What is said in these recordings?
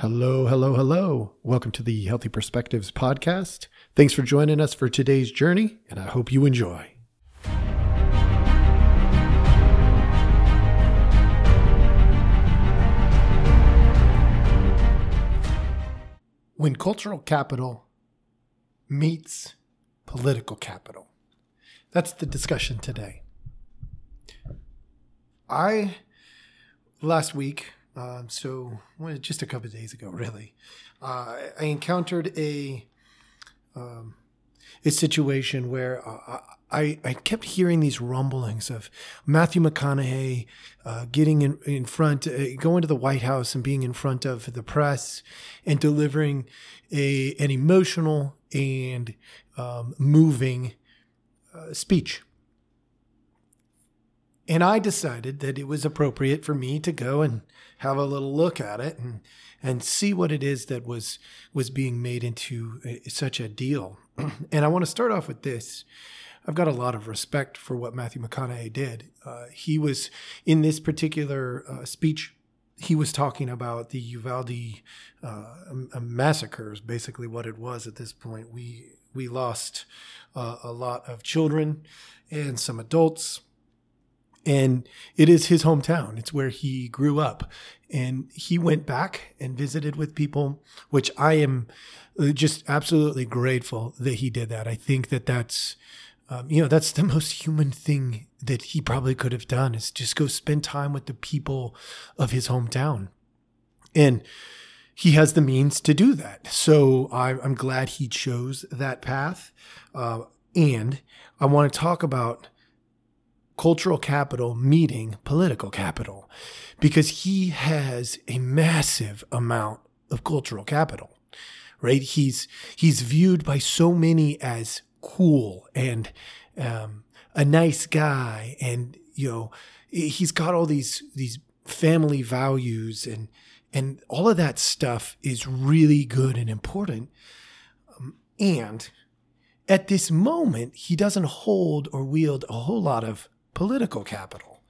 Hello, hello, hello. Welcome to the Healthy Perspectives podcast. Thanks for joining us for today's journey, and I hope you enjoy. When cultural capital meets political capital, that's the discussion today. I, last week, um, so well, just a couple of days ago, really, uh, I encountered a um, a situation where uh, I I kept hearing these rumblings of Matthew McConaughey uh, getting in in front, uh, going to the White House and being in front of the press and delivering a an emotional and um, moving uh, speech. And I decided that it was appropriate for me to go and have a little look at it and and see what it is that was was being made into a, such a deal. and I want to start off with this. I've got a lot of respect for what Matthew McConaughey did. Uh, he was in this particular uh, speech. He was talking about the Uvalde uh, massacres, basically what it was at this point. We we lost uh, a lot of children and some adults and it is his hometown. It's where he grew up. And he went back and visited with people, which I am uh, just absolutely grateful that he did that. I think that that's, um, you know, that's the most human thing that he probably could have done is just go spend time with the people of his hometown. And he has the means to do that. So I, am glad he chose that path. Uh, and I want to talk about cultural capital meeting political capital because he has a massive amount of cultural capital right? He's he's viewed by so many as cool and um, a nice guy and you know he's got all these these family values and and all of that stuff is really good and important. Um, and at this moment he doesn't hold or wield a whole lot of political capital.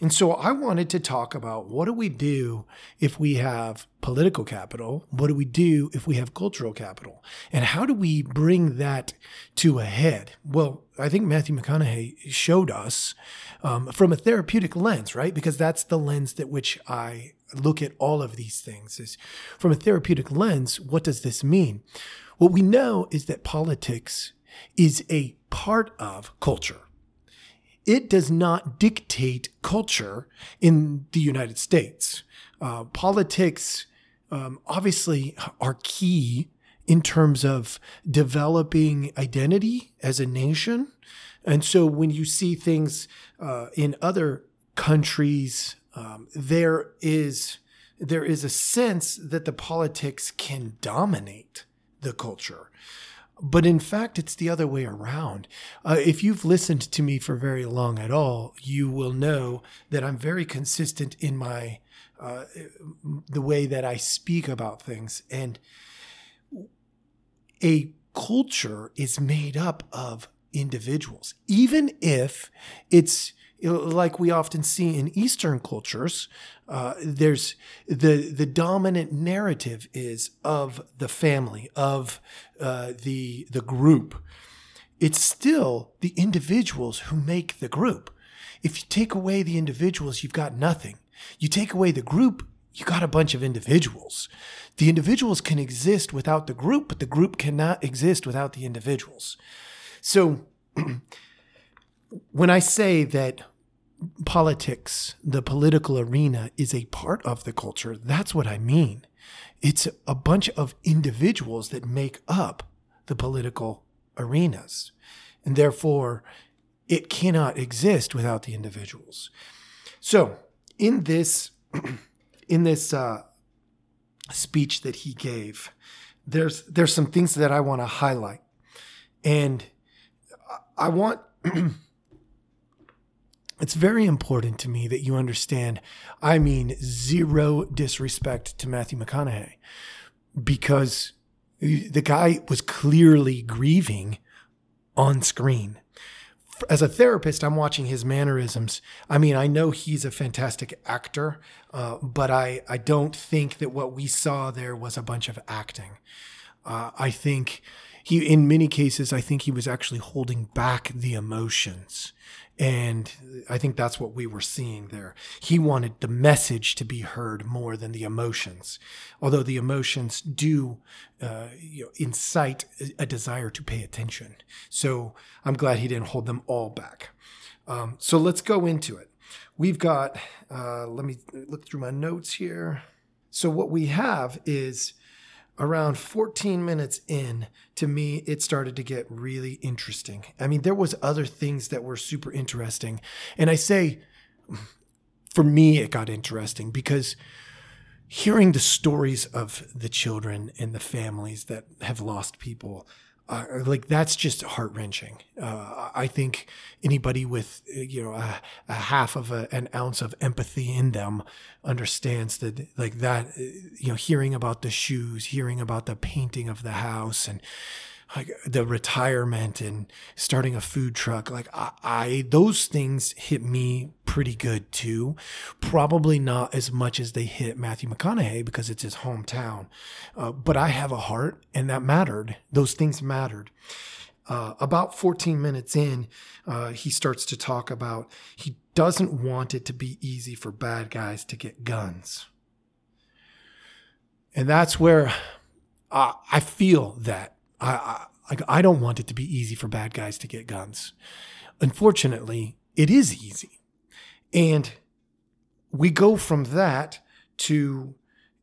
And so I wanted to talk about what do we do if we have political capital? What do we do if we have cultural capital? And how do we bring that to a head? Well, I think Matthew McConaughey showed us um, from a therapeutic lens, right? Because that's the lens that which I look at all of these things is from a therapeutic lens, what does this mean? What we know is that politics is a part of culture it does not dictate culture in the United States. Uh, politics um, obviously are key in terms of developing identity as a nation. And so when you see things uh, in other countries, um, there is there is a sense that the politics can dominate the culture. But in fact, it's the other way around. Uh, if you've listened to me for very long at all, you will know that I'm very consistent in my uh, the way that I speak about things. And a culture is made up of individuals, even if it's like we often see in Eastern cultures, uh, there's the the dominant narrative is of the family of uh, the the group. It's still the individuals who make the group. If you take away the individuals, you've got nothing. You take away the group, you got a bunch of individuals. The individuals can exist without the group, but the group cannot exist without the individuals. So when I say that politics, the political arena is a part of the culture. That's what I mean. It's a bunch of individuals that make up the political arenas. And therefore, it cannot exist without the individuals. So, in this, in this uh, speech that he gave, there's there's some things that I want to highlight, and I want it's very important to me that you understand. I mean, zero disrespect to Matthew McConaughey because the guy was clearly grieving on screen. as a therapist, I'm watching his mannerisms. I mean, I know he's a fantastic actor, uh, but I, I don't think that what we saw there was a bunch of acting. Uh, I think he, in many cases, I think he was actually holding back the emotions. And I think that's what we were seeing there. He wanted the message to be heard more than the emotions, although the emotions do uh, you know, incite a desire to pay attention. So I'm glad he didn't hold them all back. Um, so let's go into it. We've got, uh, let me look through my notes here. So what we have is around 14 minutes in to me it started to get really interesting. I mean there was other things that were super interesting. And i say for me it got interesting because hearing the stories of the children and the families that have lost people uh, like that's just heart wrenching. Uh, I think anybody with you know a, a half of a, an ounce of empathy in them understands that like that. You know, hearing about the shoes, hearing about the painting of the house, and like the retirement and starting a food truck like I, I, those things hit me pretty good too probably not as much as they hit matthew mcconaughey because it's his hometown uh, but i have a heart and that mattered those things mattered uh, about 14 minutes in uh, he starts to talk about he doesn't want it to be easy for bad guys to get guns and that's where I feel that I, I, I don't want it to be easy for bad guys to get guns. Unfortunately, it is easy. And we go from that to,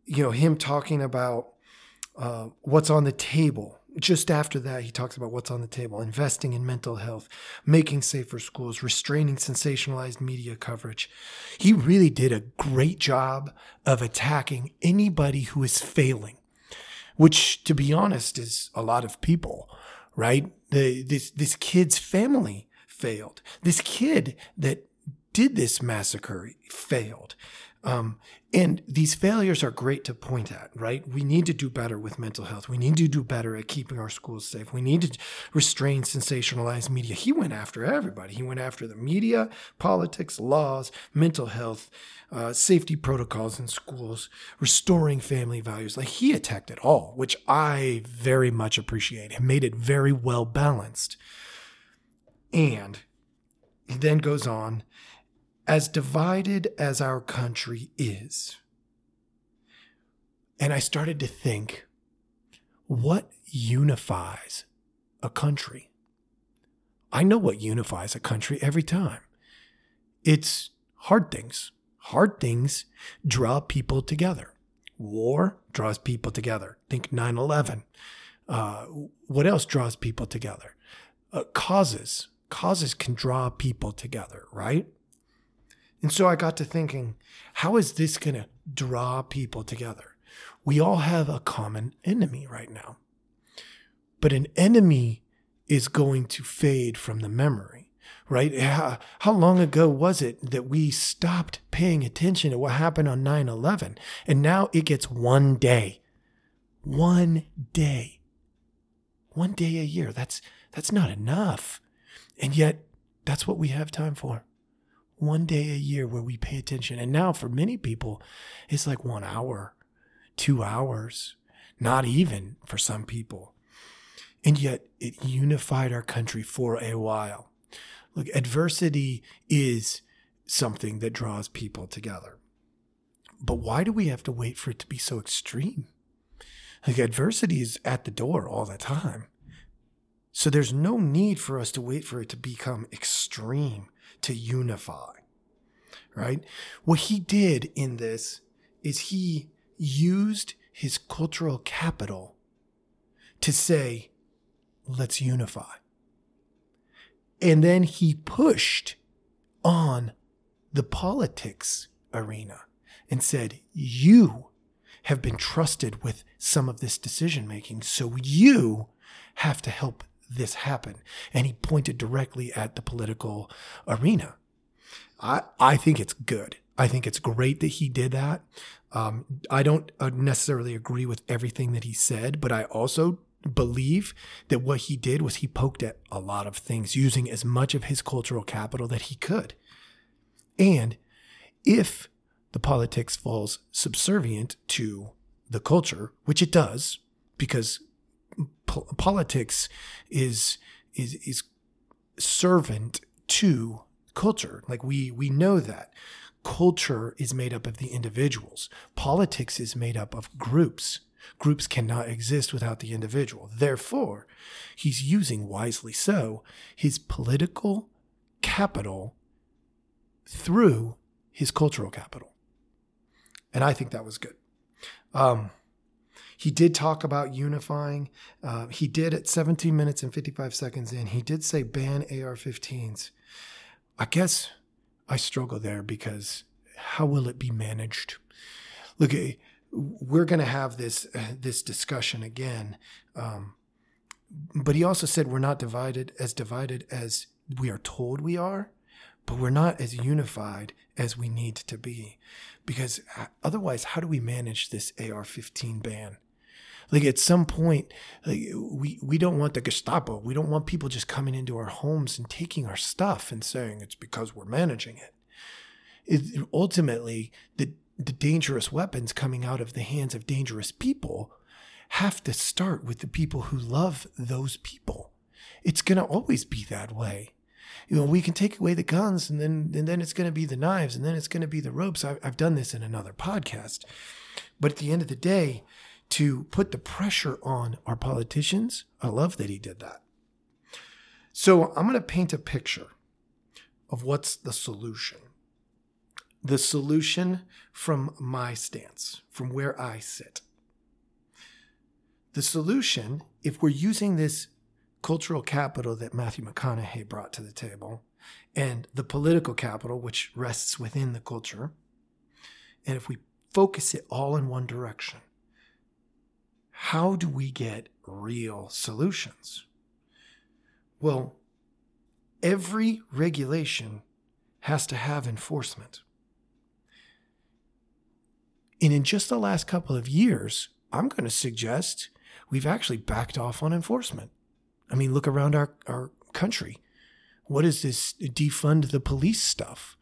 you know, him talking about uh, what's on the table. Just after that, he talks about what's on the table investing in mental health, making safer schools, restraining sensationalized media coverage. He really did a great job of attacking anybody who is failing which to be honest is a lot of people, right? The, this, this kid's family failed. This kid that did this massacre failed. Um, and these failures are great to point at, right? We need to do better with mental health. We need to do better at keeping our schools safe. We need to restrain sensationalized media. He went after everybody. He went after the media, politics, laws, mental health, uh, safety protocols in schools, restoring family values. Like he attacked it all, which I very much appreciate. He made it very well balanced. And he then goes on as divided as our country is. And I started to think, what unifies a country? I know what unifies a country every time. It's hard things. Hard things draw people together. War draws people together. Think 9 11. Uh, what else draws people together? Uh, causes. Causes can draw people together, right? And so I got to thinking, how is this going to draw people together? We all have a common enemy right now. But an enemy is going to fade from the memory, right? How, how long ago was it that we stopped paying attention to what happened on 9 11? And now it gets one day. One day. One day a year. That's, that's not enough. And yet, that's what we have time for one day a year where we pay attention. And now for many people, it's like one hour, two hours, not even for some people. And yet it unified our country for a while. Look, adversity is something that draws people together. But why do we have to wait for it to be so extreme? Like adversity is at the door all the time. So there's no need for us to wait for it to become extreme to unify, right? What he did in this is he used his cultural capital to say, let's unify. And then he pushed on the politics arena and said, You have been trusted with some of this decision making, so you have to help this happen. And he pointed directly at the political arena. I, I think it's good. I think it's great that he did that. Um, I don't uh, necessarily agree with everything that he said, but I also believe that what he did was he poked at a lot of things using as much of his cultural capital that he could. And if the politics falls subservient to the culture, which it does, because po- politics is is is servant to culture. Like we we know that culture is made up of the individuals. Politics is made up of groups. Groups cannot exist without the individual. Therefore, he's using wisely so his political capital through his cultural capital. And I think that was good. Um, he did talk about unifying. Uh, he did at 17 minutes and 55 seconds in, he did say ban AR 15s. I guess I struggle there because how will it be managed? Look, eh, we're going to have this uh, this discussion again, um, but he also said we're not divided as divided as we are told we are, but we're not as unified as we need to be, because uh, otherwise, how do we manage this AR-15 ban? Like at some point, like we we don't want the Gestapo. We don't want people just coming into our homes and taking our stuff and saying it's because we're managing it. it ultimately, the the dangerous weapons coming out of the hands of dangerous people have to start with the people who love those people. It's going to always be that way. You know, we can take away the guns and then and then it's going to be the knives and then it's going to be the ropes. I've, I've done this in another podcast. But at the end of the day, to put the pressure on our politicians. I love that he did that. So I'm going to paint a picture of what's the solution. The solution from my stance, from where I sit. The solution, if we're using this cultural capital that Matthew McConaughey brought to the table, and the political capital, which rests within the culture, and if we focus it all in one direction, how do we get real solutions? Well, every regulation has to have enforcement. And in just the last couple of years, I'm going to suggest we've actually backed off on enforcement. I mean, look around our, our country. What is this defund the police stuff?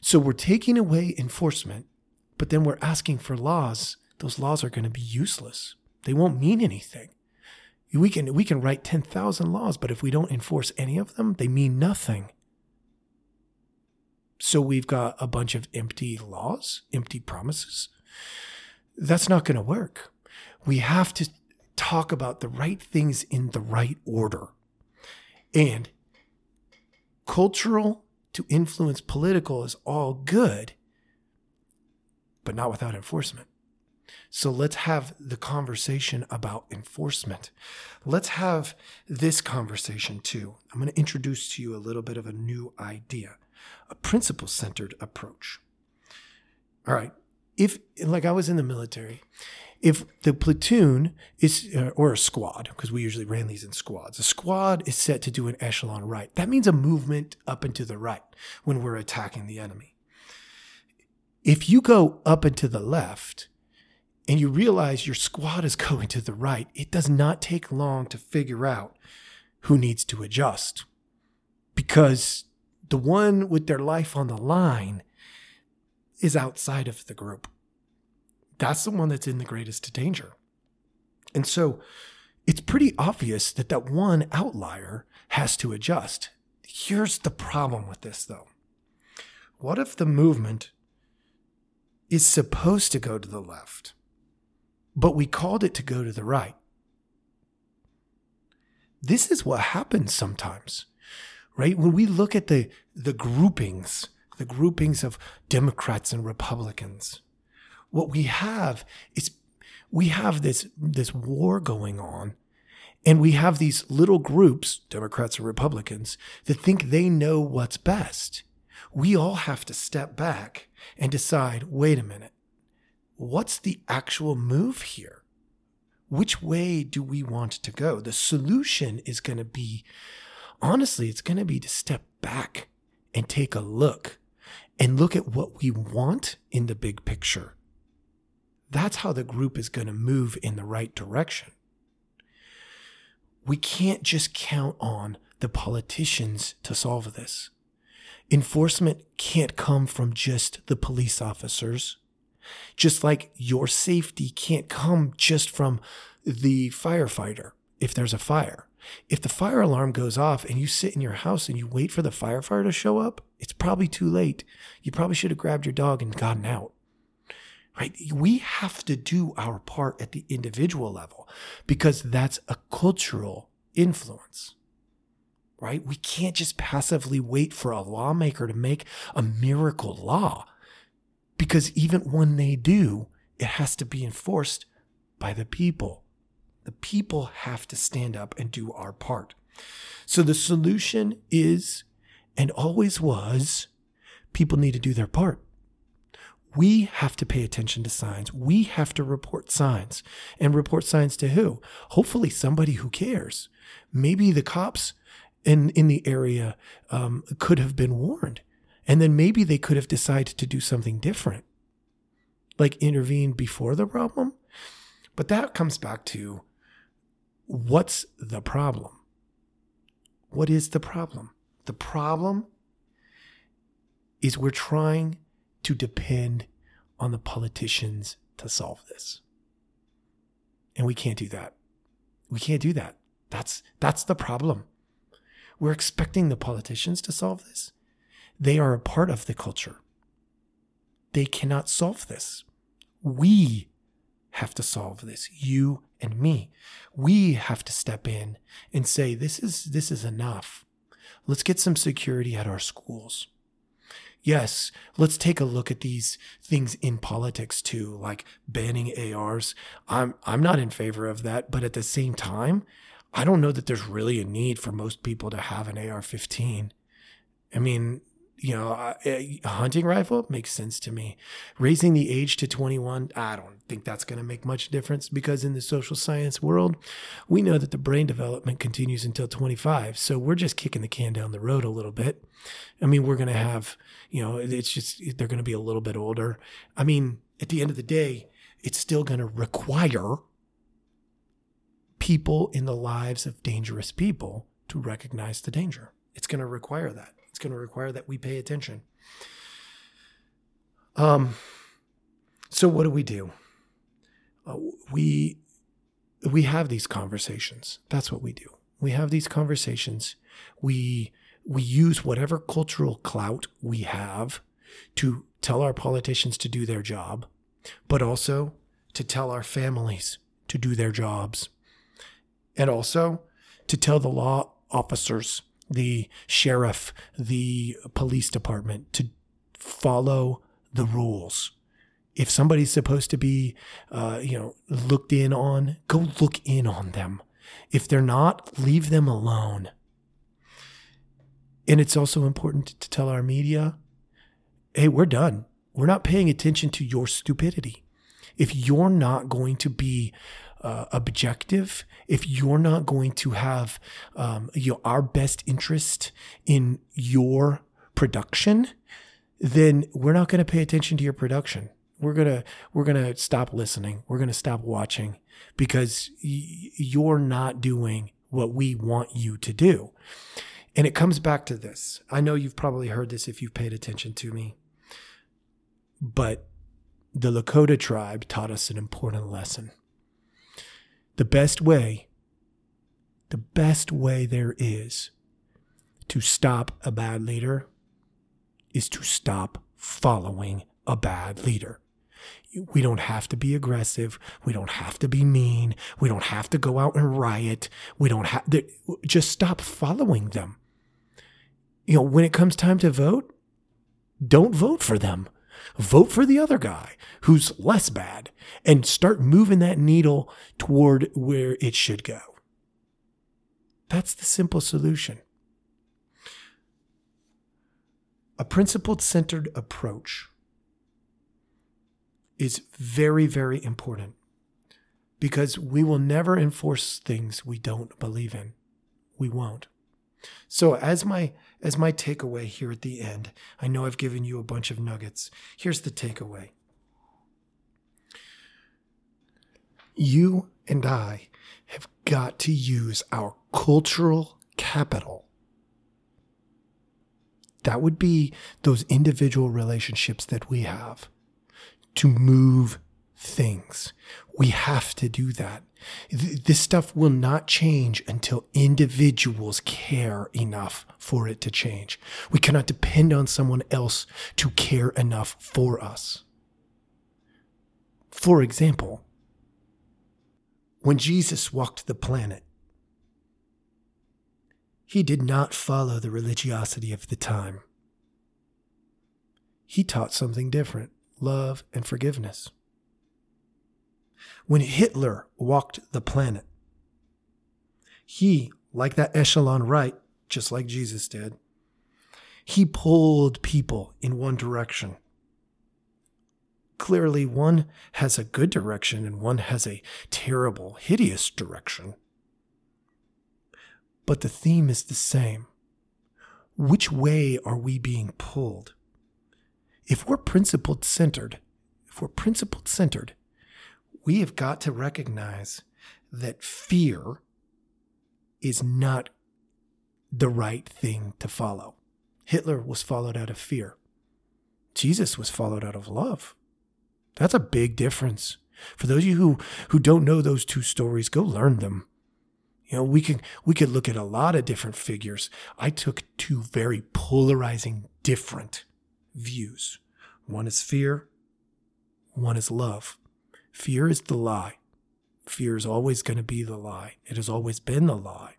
So we're taking away enforcement, but then we're asking for laws. Those laws are going to be useless. They won't mean anything. We can we can write 10,000 laws, but if we don't enforce any of them, they mean nothing. So we've got a bunch of empty laws, empty promises. That's not going to work. We have to talk about the right things in the right order. And cultural to influence political is all good, but not without enforcement. So let's have the conversation about enforcement. Let's have this conversation too. I'm going to introduce to you a little bit of a new idea, a principle centered approach. All right. If, like I was in the military, if the platoon is, uh, or a squad, because we usually ran these in squads, a squad is set to do an echelon right. That means a movement up and to the right when we're attacking the enemy. If you go up and to the left, and you realize your squad is going to the right, it does not take long to figure out who needs to adjust. Because the one with their life on the line is outside of the group. That's the one that's in the greatest danger. And so it's pretty obvious that that one outlier has to adjust. Here's the problem with this, though. What if the movement is supposed to go to the left? But we called it to go to the right. This is what happens sometimes, right? When we look at the, the groupings, the groupings of Democrats and Republicans, what we have is we have this, this war going on and we have these little groups, Democrats and Republicans, that think they know what's best. We all have to step back and decide wait a minute what's the actual move here? Which way do we want to go? The solution is going to be, honestly, it's going to be to step back and take a look and look at what we want in the big picture. That's how the group is going to move in the right direction. we can't just count on the politicians to solve this. Enforcement can't come from just the police officers. Just like your safety can't come just from the firefighter if there's a fire. If the fire alarm goes off and you sit in your house and you wait for the firefighter to show up, it's probably too late. You probably should have grabbed your dog and gotten out. Right? We have to do our part at the individual level because that's a cultural influence. Right? We can't just passively wait for a lawmaker to make a miracle law because even when they do, it has to be enforced by the people. The people have to stand up and do our part. So the solution is and always was people need to do their part. We have to pay attention to signs. We have to report signs and report signs to who? Hopefully, somebody who cares. Maybe the cops in, in the area um, could have been warned. And then maybe they could have decided to do something different, like intervene before the problem. But that comes back to what's the problem? What is the problem? The problem is we're trying to depend on the politicians to solve this. And we can't do that. We can't do that. That's that's the problem. We're expecting the politicians to solve this. They are a part of the culture. They cannot solve this. We have to solve this. You and me. We have to step in and say this is this is enough. Let's get some security at our schools. Yes, let's take a look at these things in politics too, like banning ARs. I'm I'm not in favor of that, but at the same time, I don't know that there's really a need for most people to have an AR-15. I mean, you know, a hunting rifle makes sense to me. Raising the age to 21, I don't think that's going to make much difference because in the social science world, we know that the brain development continues until 25. So we're just kicking the can down the road a little bit. I mean, we're going to have, you know, it's just, they're going to be a little bit older. I mean, at the end of the day, it's still going to require people in the lives of dangerous people to recognize the danger. It's going to require that. It's going to require that we pay attention. Um, so what do we do? Uh, we we have these conversations. That's what we do. We have these conversations. We we use whatever cultural clout we have to tell our politicians to do their job, but also to tell our families to do their jobs, and also to tell the law officers the sheriff, the police department to follow the rules. If somebody's supposed to be, uh, you know, looked in on, go look in on them. If they're not, leave them alone. And it's also important to tell our media hey, we're done. We're not paying attention to your stupidity. If you're not going to be uh, objective, if you're not going to have um, you know, our best interest in your production, then we're not going to pay attention to your production. We're gonna we're gonna stop listening. We're gonna stop watching because y- you're not doing what we want you to do. And it comes back to this. I know you've probably heard this if you've paid attention to me, but the Lakota tribe taught us an important lesson. The best way, the best way there is to stop a bad leader is to stop following a bad leader. We don't have to be aggressive. We don't have to be mean. We don't have to go out and riot. We don't have to just stop following them. You know, when it comes time to vote, don't vote for them vote for the other guy who's less bad and start moving that needle toward where it should go. That's the simple solution. A principled centered approach is very, very important because we will never enforce things we don't believe in. We won't. So as my as my takeaway here at the end, I know I've given you a bunch of nuggets. Here's the takeaway. You and I have got to use our cultural capital. That would be those individual relationships that we have to move things. We have to do that. This stuff will not change until individuals care enough for it to change. We cannot depend on someone else to care enough for us. For example, when Jesus walked the planet, he did not follow the religiosity of the time. He taught something different love and forgiveness. When Hitler walked the planet, he, like that echelon right, just like Jesus did, he pulled people in one direction. Clearly, one has a good direction and one has a terrible, hideous direction. But the theme is the same. Which way are we being pulled? If we're principled centered, if we're principled centered, we have got to recognize that fear is not the right thing to follow. Hitler was followed out of fear. Jesus was followed out of love. That's a big difference. For those of you who, who don't know those two stories, go learn them. You know, we can we could look at a lot of different figures. I took two very polarizing different views. One is fear, one is love. Fear is the lie. Fear is always going to be the lie. It has always been the lie.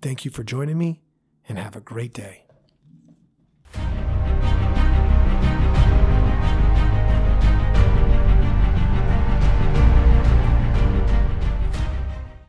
Thank you for joining me and have a great day.